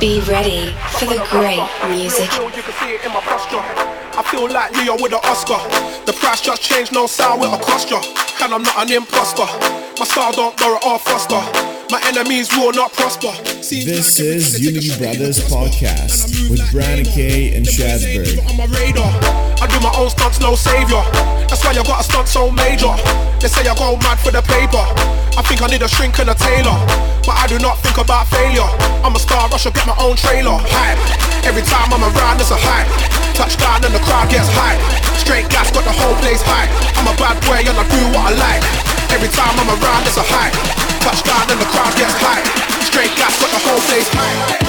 Be ready for the great music. I feel like Leo with an Oscar. The price just changed, no sound cost And I'm not an imposter. My style don't borrow or foster. My enemies will not prosper. This is Unity Brothers Podcast with Brandon K and Shadberg. On my radar, I do my own stunts, no savior. That's why I got a stunt so major. They say I go mad for the paper. I think I need a shrink and a tailor, but I do not think about failure. I'm a star, I should get my own trailer. Hype. Every time I'm around, there's a hype. Touchdown and the crowd gets hype. Straight gas got the whole place hype. I'm a bad boy and I do what I like. Every time I'm around, there's a hype. And the crowd gets hype. Straight gas got the whole place high.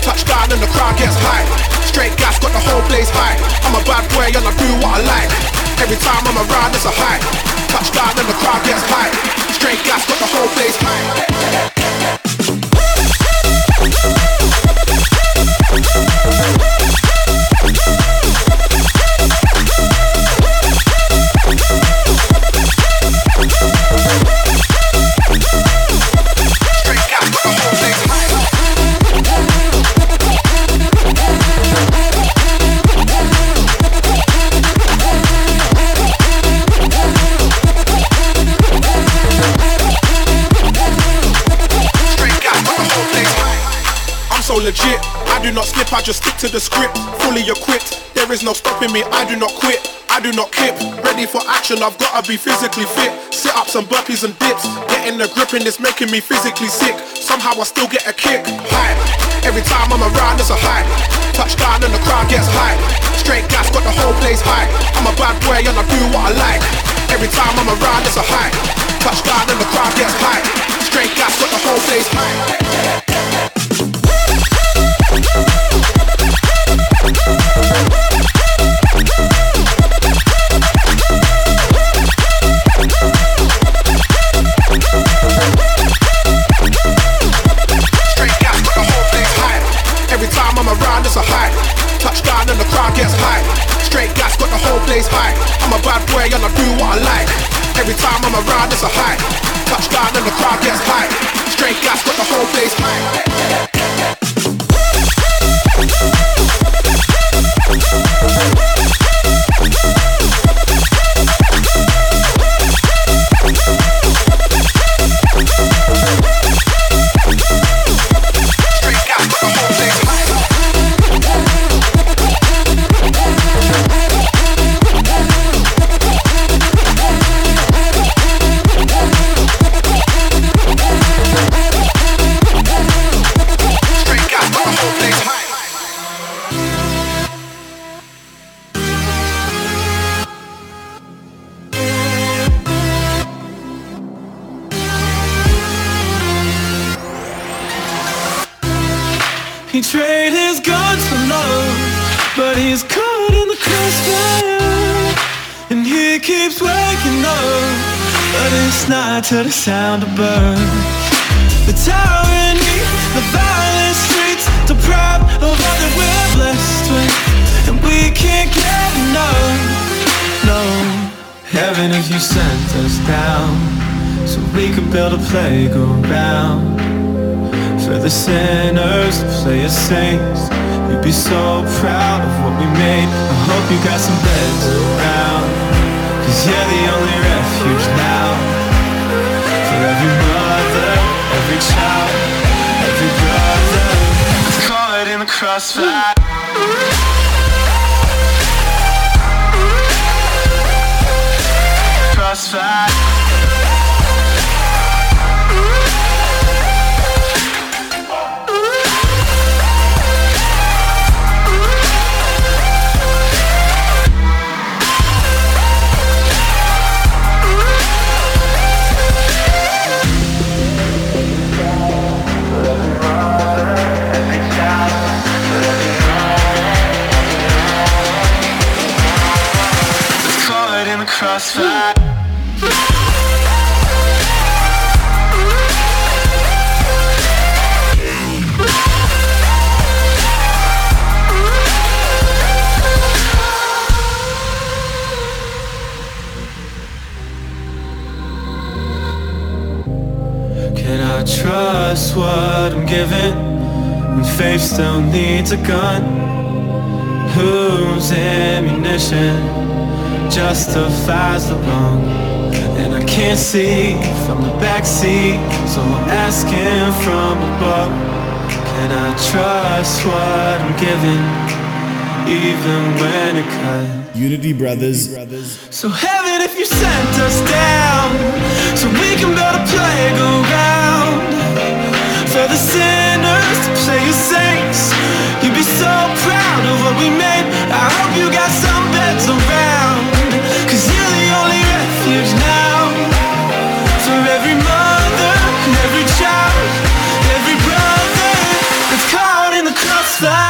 Touchdown and the crowd gets high. Straight gas got the whole place high. I'm a bad boy and I do what I like. Every time I'm around, it's a high. Touchdown and the crowd gets high. Straight gas got the whole place high. I just stick to the script. Fully equipped, there is no stopping me. I do not quit, I do not kip. Ready for action, I've gotta be physically fit. Sit ups and burpees and dips. Getting the grip and it's making me physically sick. Somehow I still get a kick. Hype. Every time I'm around, there's a hype. Touchdown and the crowd gets hype. Straight gas got the whole place hype. I'm a bad boy and I do what I like. Every time I'm around, there's a hype. Touchdown and the crowd gets hype. Straight gas got the whole place hype. Touchdown and the crowd gets hype. Straight guys got the whole place hyped. I'm a bad boy and I do what I like. Every time I'm around, it's a high. Straight gas got the whole place high. I'm a bad boy and I do what I like. Every time I'm around, it's a high. Touchdown and he keeps waking up, but it's not the to the sound of birds. The tyranny, the violent streets, deprived of all that we're blessed with, and we can't get enough. No, heaven, if you sent us down, so we could build a playground for the sinners play as saints. You'd be so proud of what we made. I hope you got some beds around, cause you're the only refuge now For every mother, every child, every brother caught in the. Crossfire. crossfire trust what I'm given when faith still needs a gun? Whose ammunition justifies the wrong? And I can't see from the backseat, so I'm asking from above. Can I trust what I'm given, even when it cuts? Unity Brothers. So heaven, if you sent us down, so we can build a playground for the sinners to play as saints. You'd be so proud of what we made. I hope you got some beds around, cause you're the only refuge now for every mother and every child, every brother that's caught in the crossfire.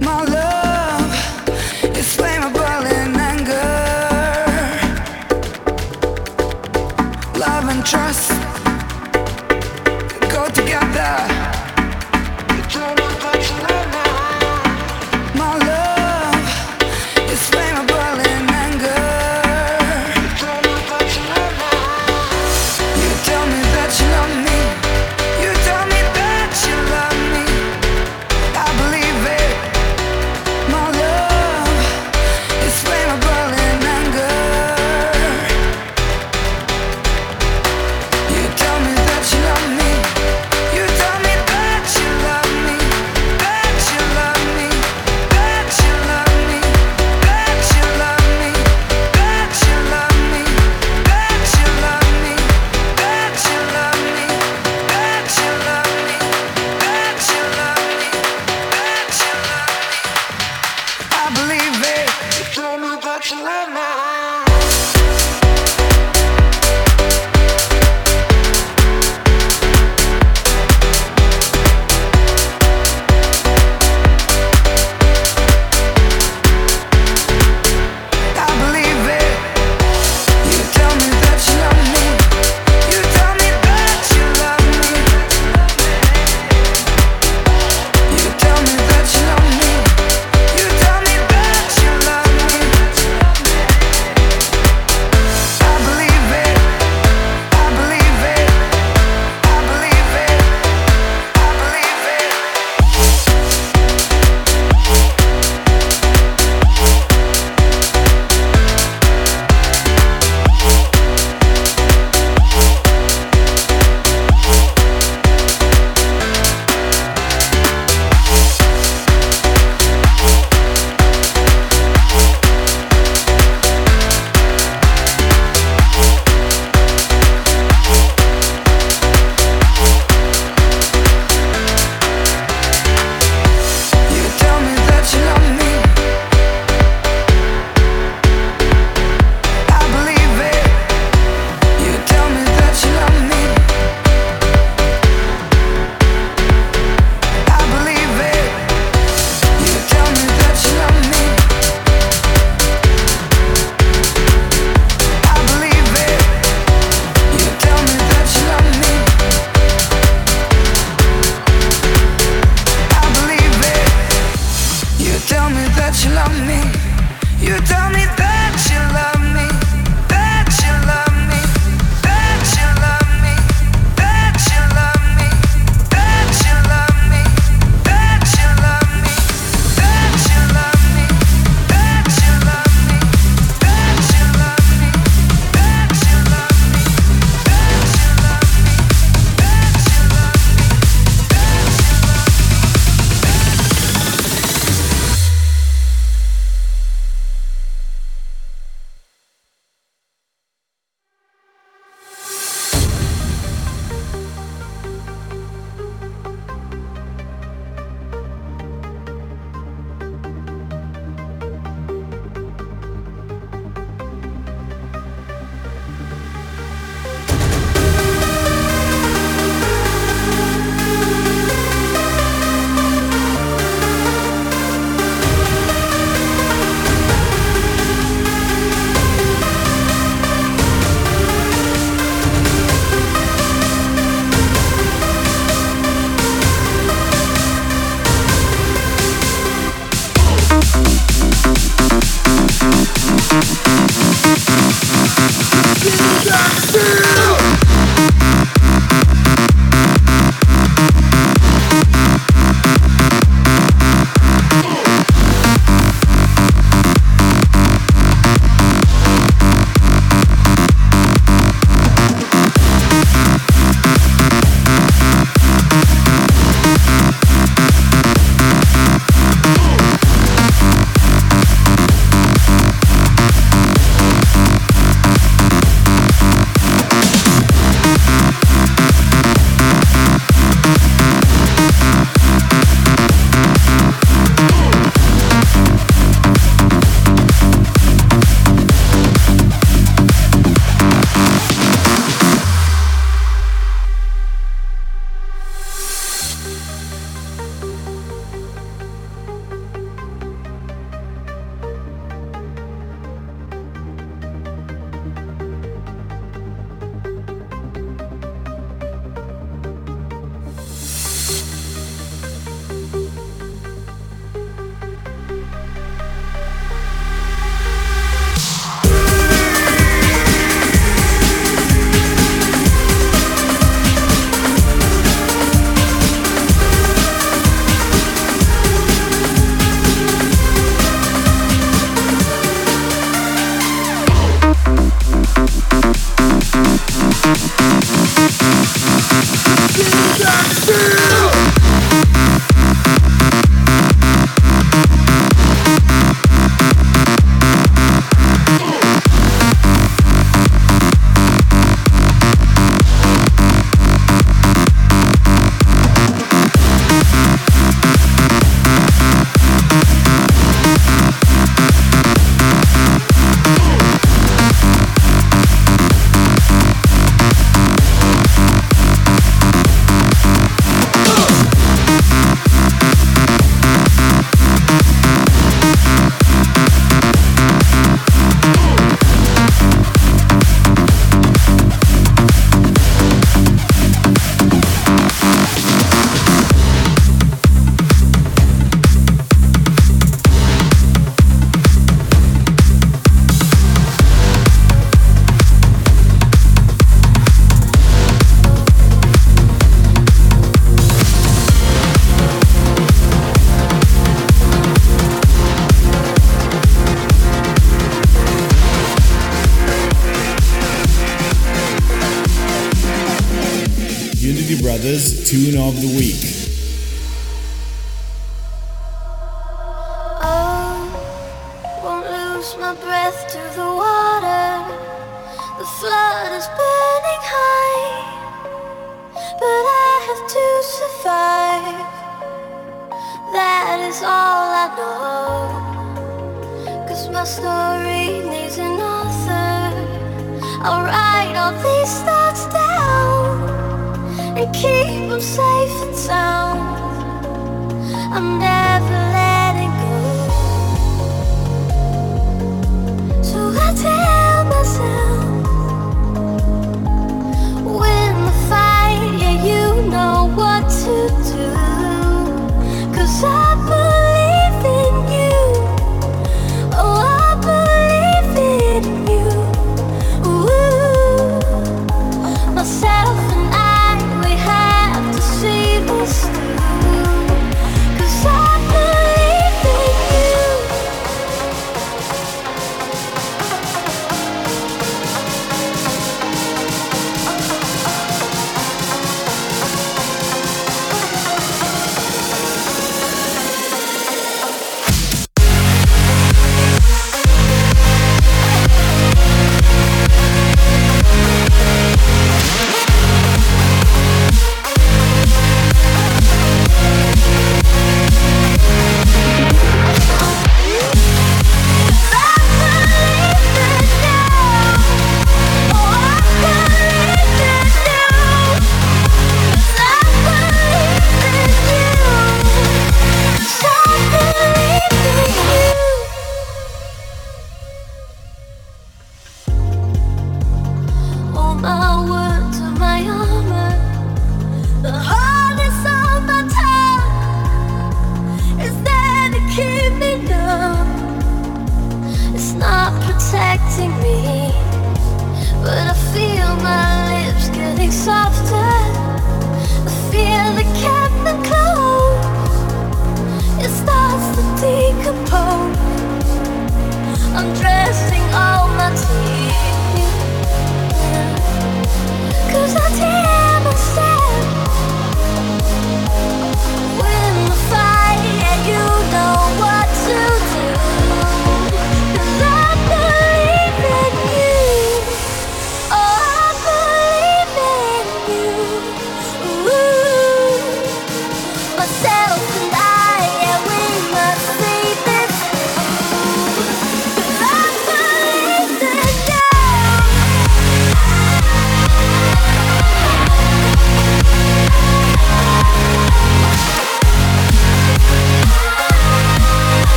my life.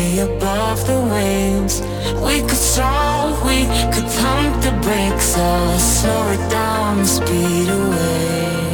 way above the waves. We could soar, we could pump the brakes or slow it down, speed away.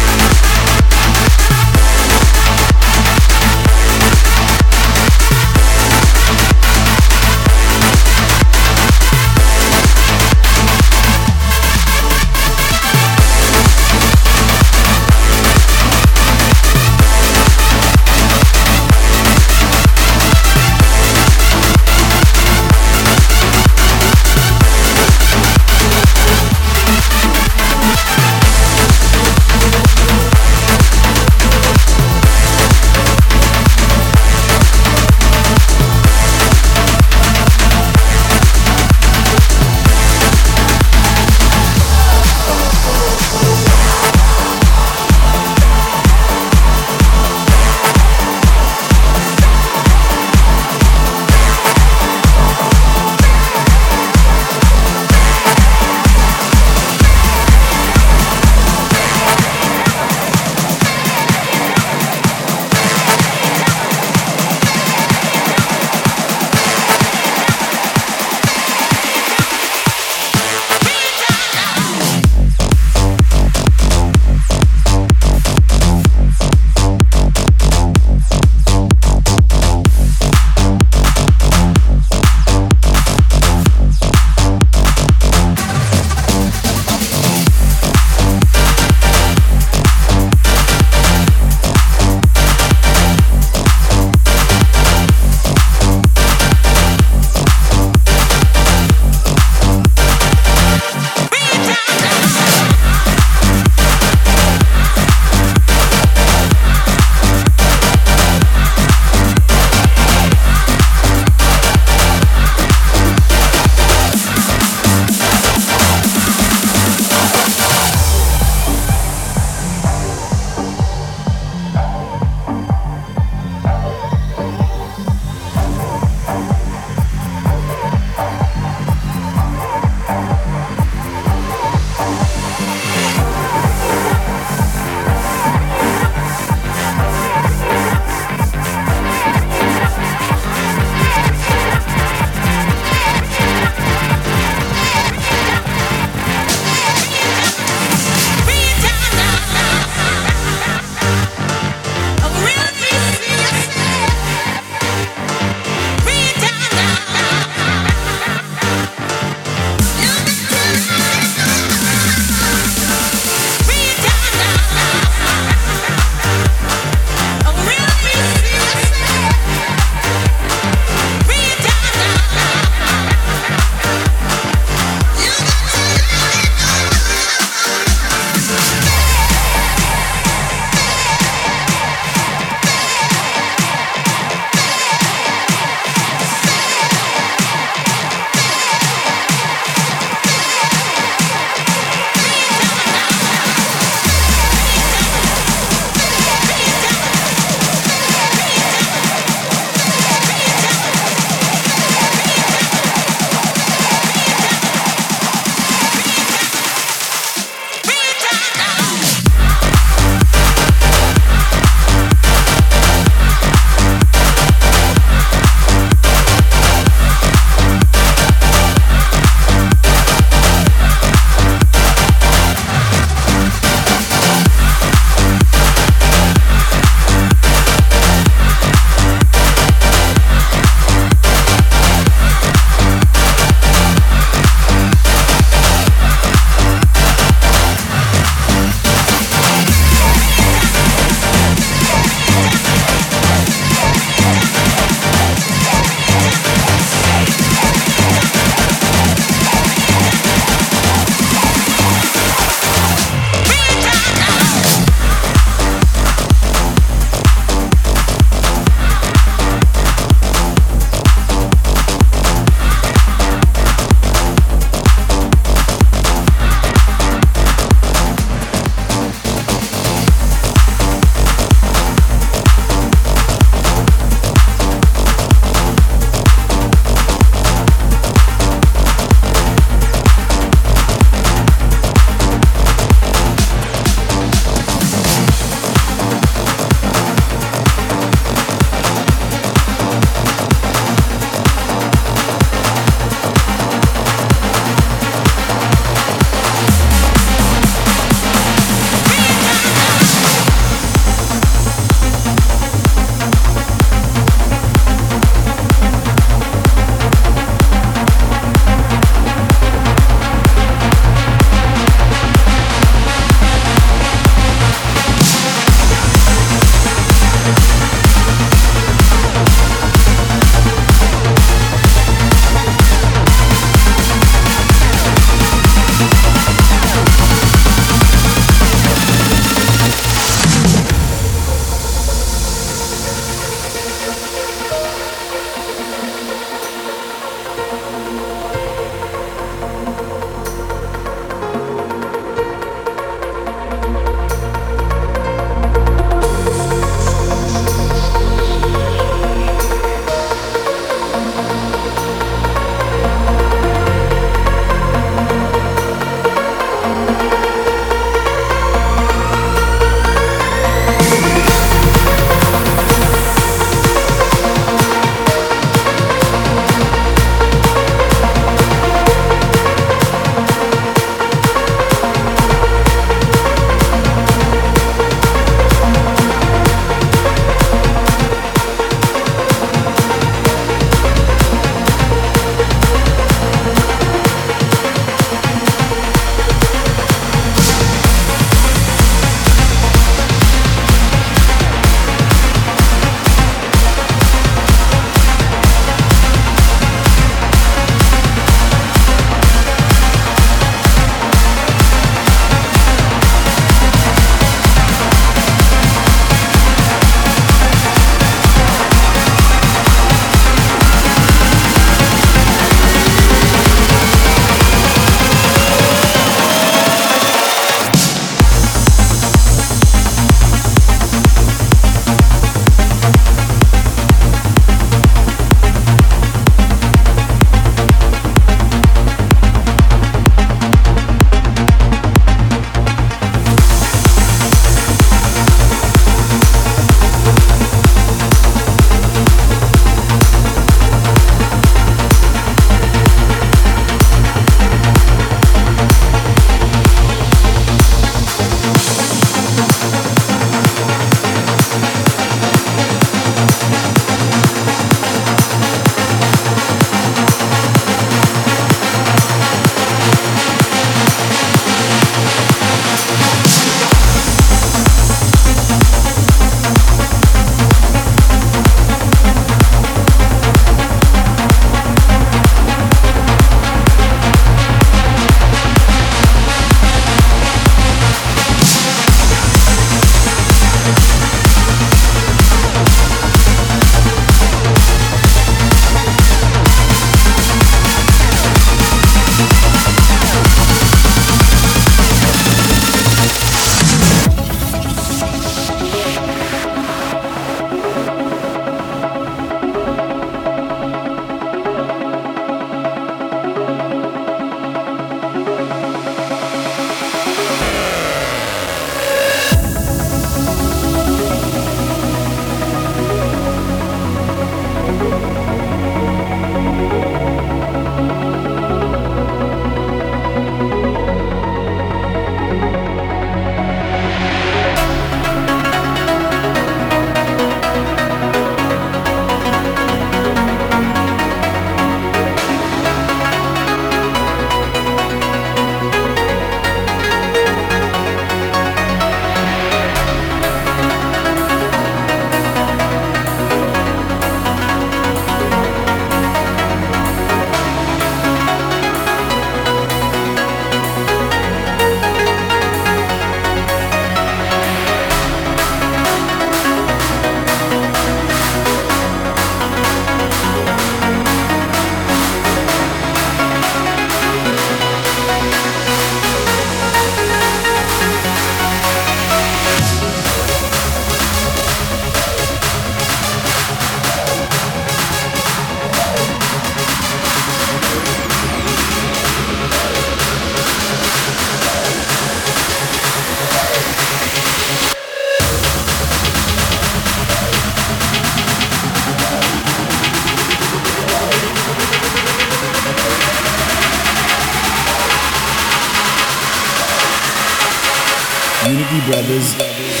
Brothers.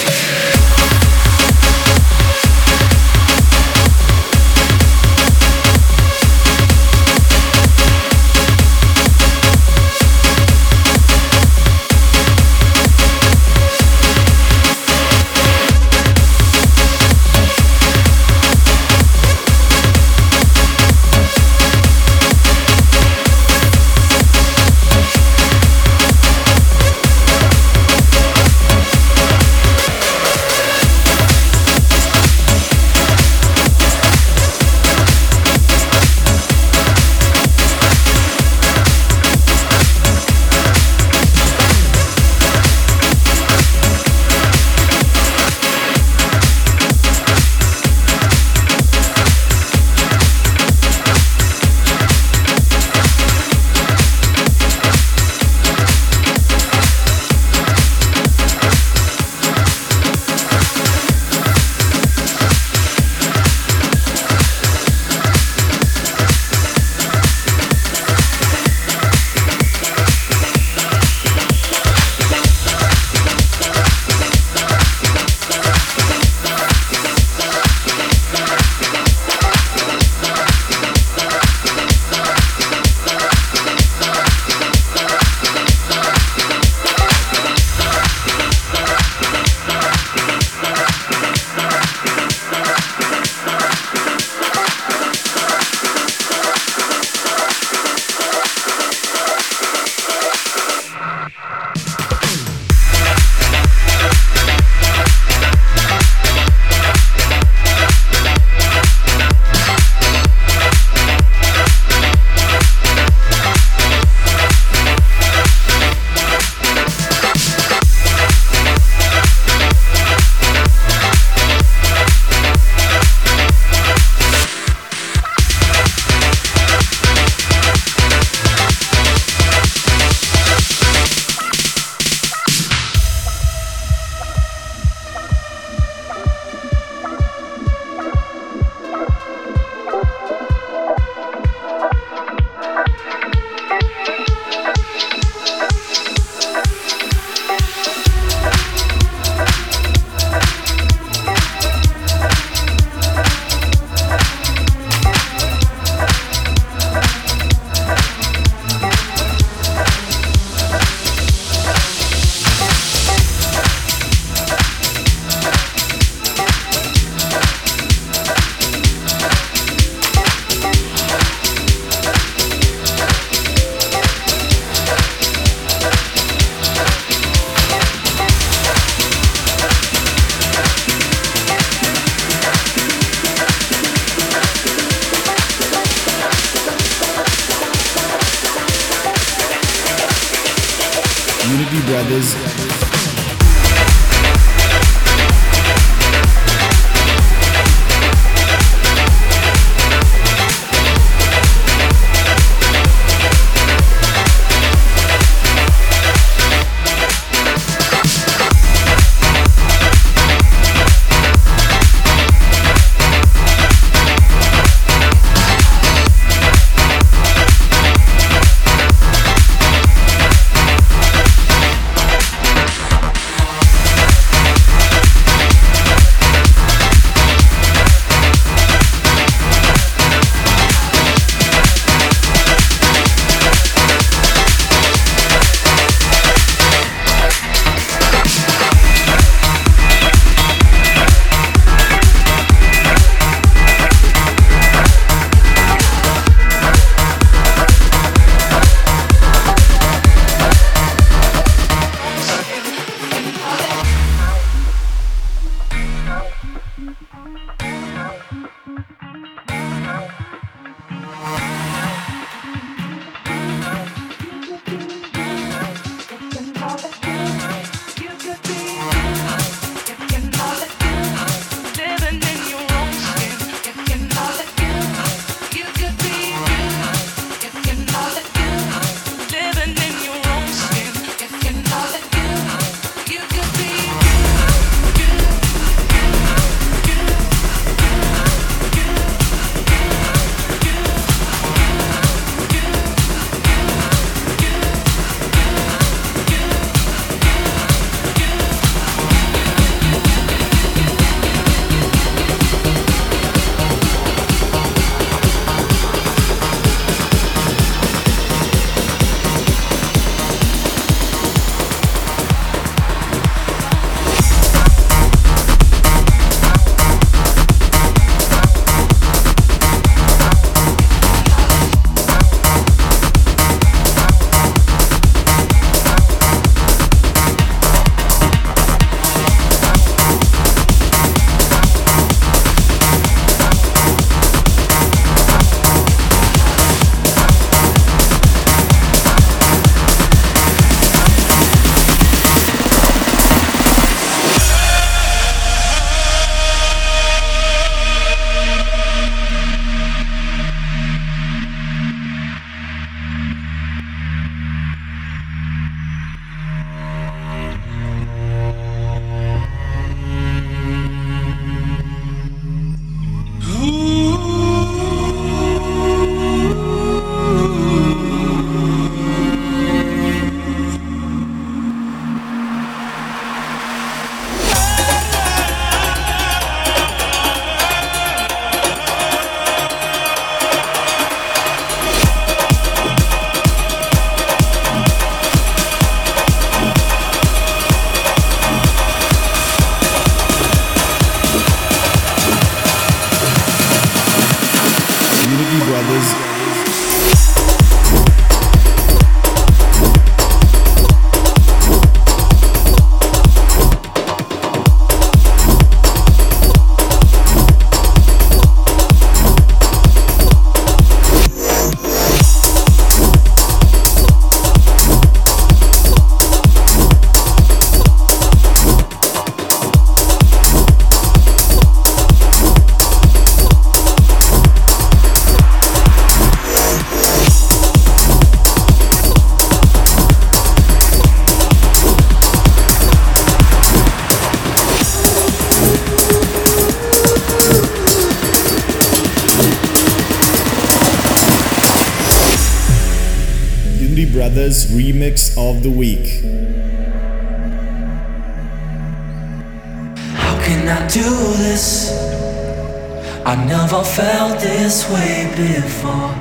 Before.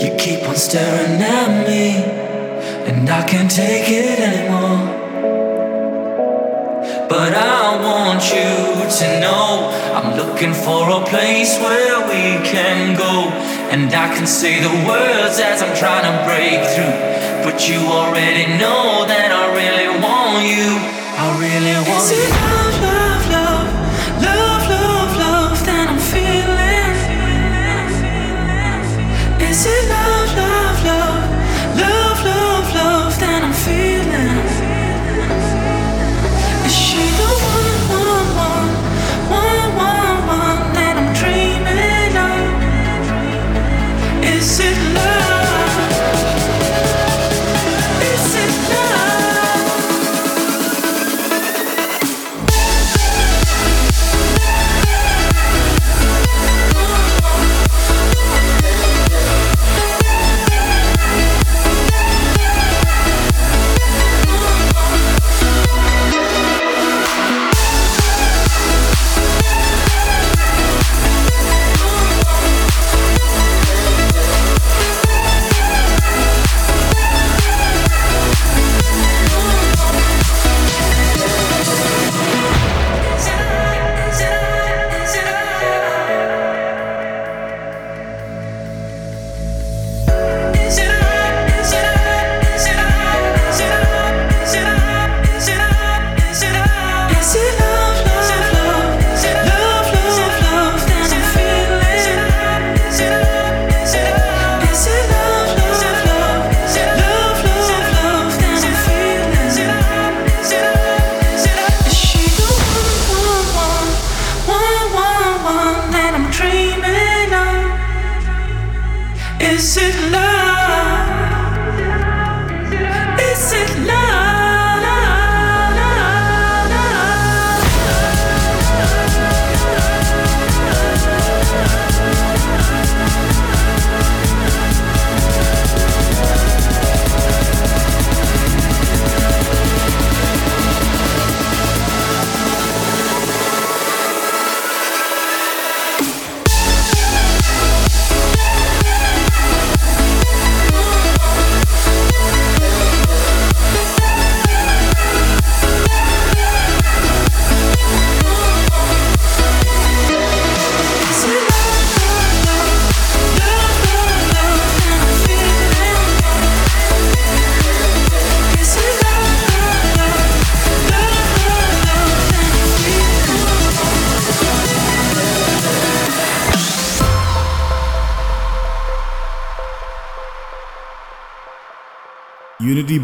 You keep on staring at me, and I can't take it anymore. But I want you to know I'm looking for a place where we can go. And I can say the words as I'm trying to break through. But you already know that I really want you. I really want Is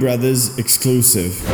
Brothers exclusive.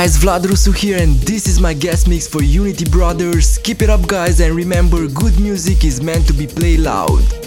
Guys, Vlad Rusu here, and this is my guest mix for Unity Brothers. Keep it up, guys, and remember good music is meant to be played loud.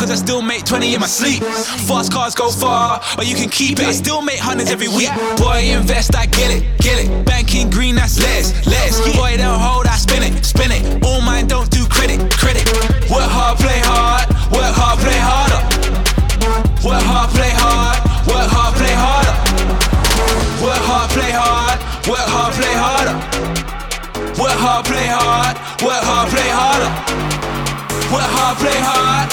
Cause I still make 20 in my sleep. Fast cars go far, or you can keep it, I still make hundreds every week. Boy, invest, I get it, get it. Banking green, that's less, less. Boy, don't hold, I spin it, spin it. All mine don't do credit, credit. Work hard, play hard, work hard, play harder. Work hard, play hard, work hard, play harder. Work hard, play hard, work hard, play harder. Work hard, play hard, work hard, play harder. Work hard, play hard,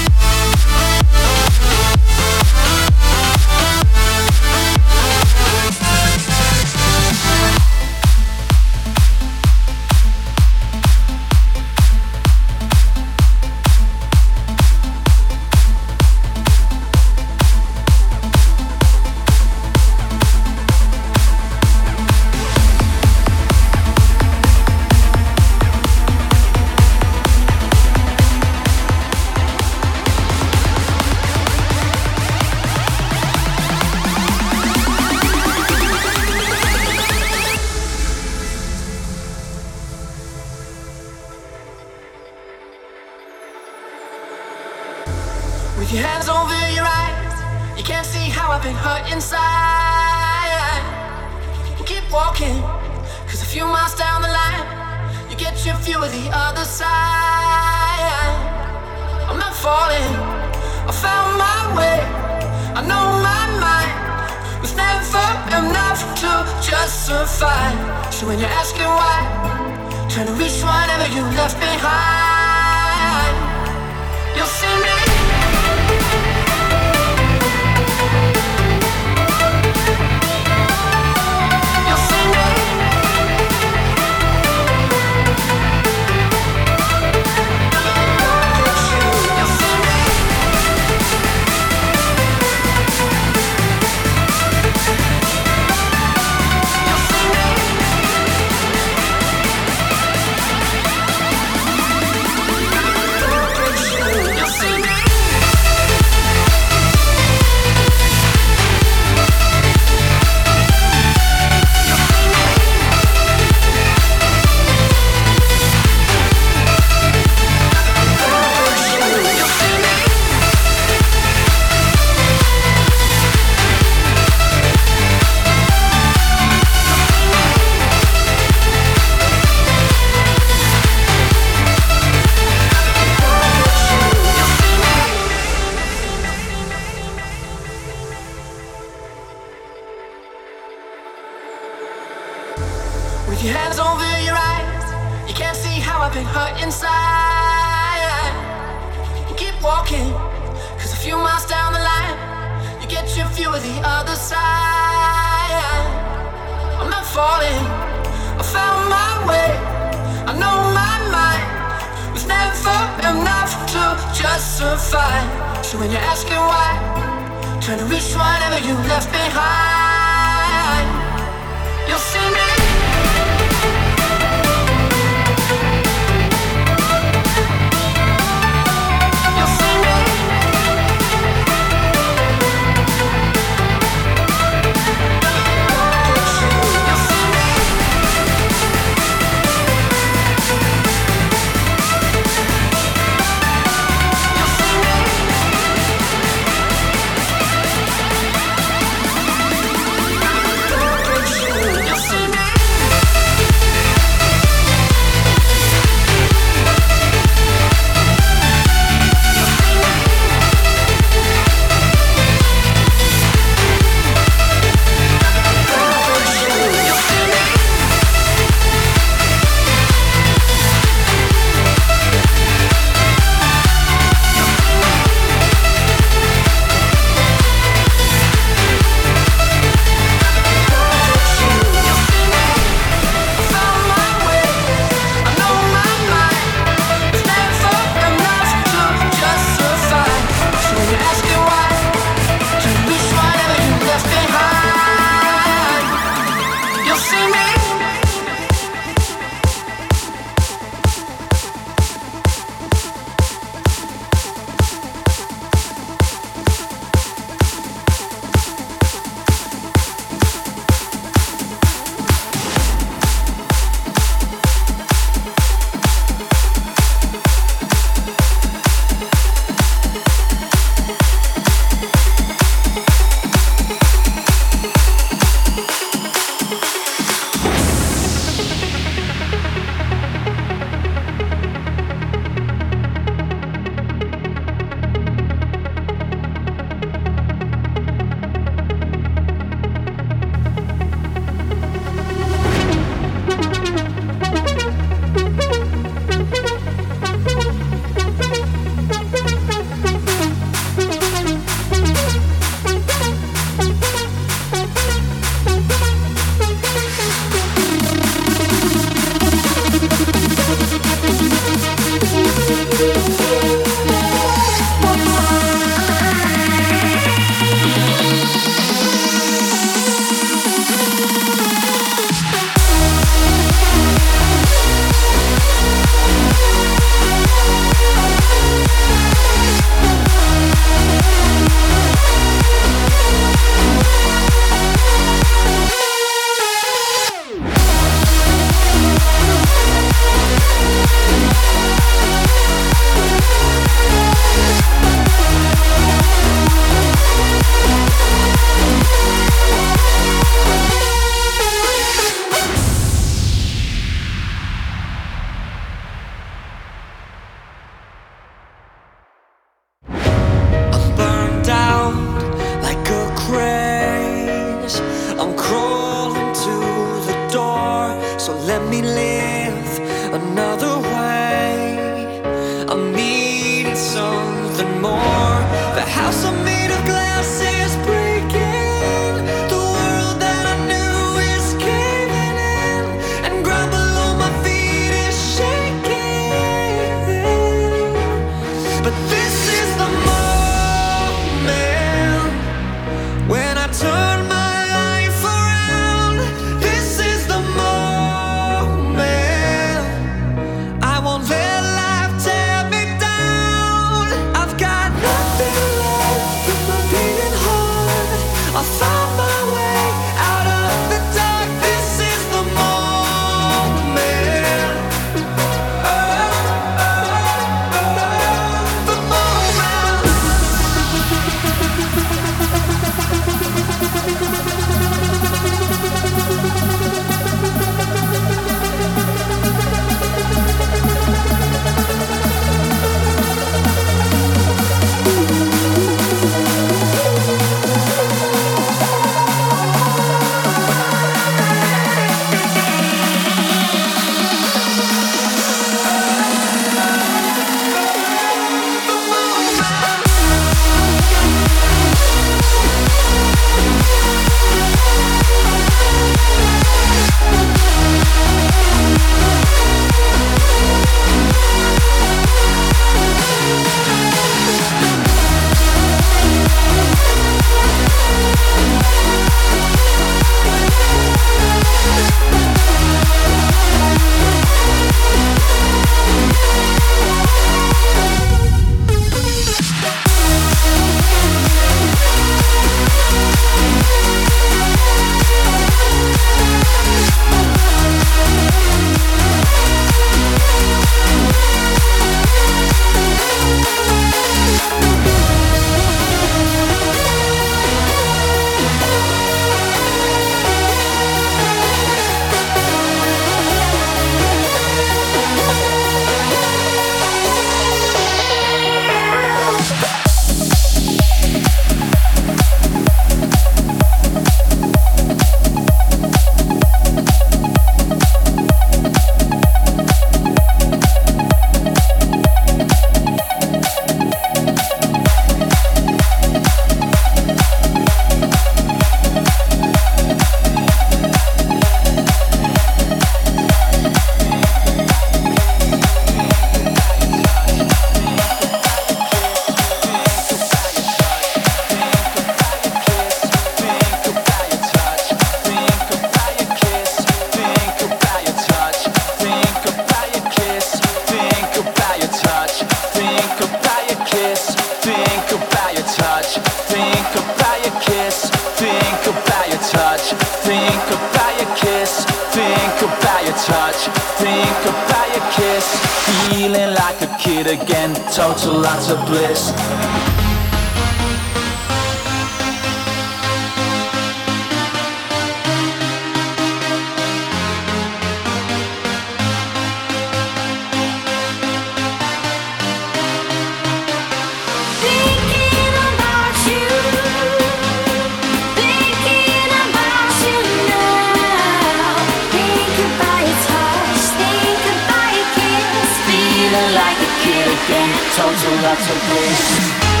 feeling like a kid again. Total lots of bliss.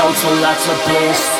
total that's a bliss.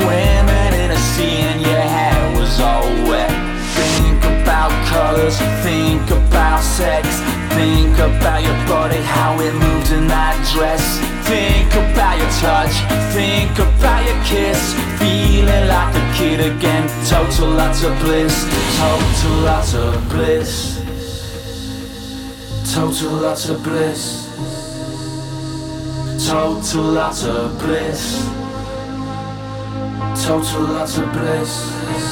swimming in a sea and your hair was all wet. Think about colors, think about sex. Think about your body, how it moved in that dress. Think about your touch, think about your kiss. Feeling like a kid again, total lots of bliss, total lots of bliss. Total lots of bliss. Total lots of bliss. Go to lots of places.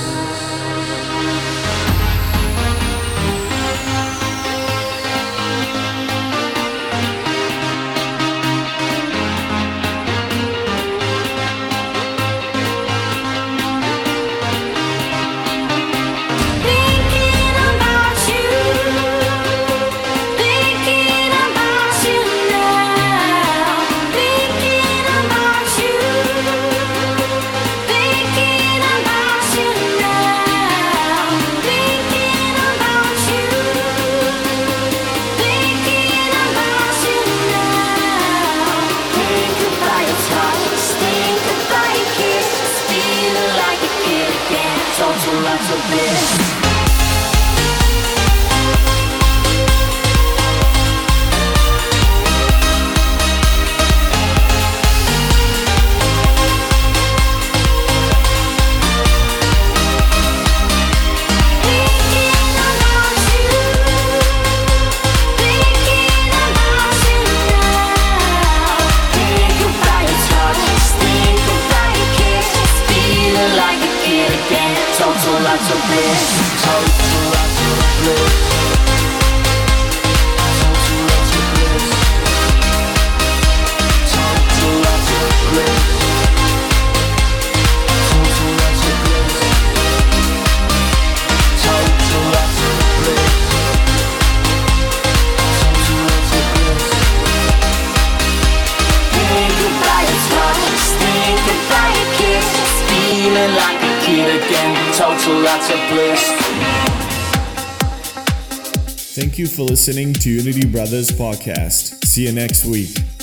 listening to Unity Brothers Podcast. See you next week.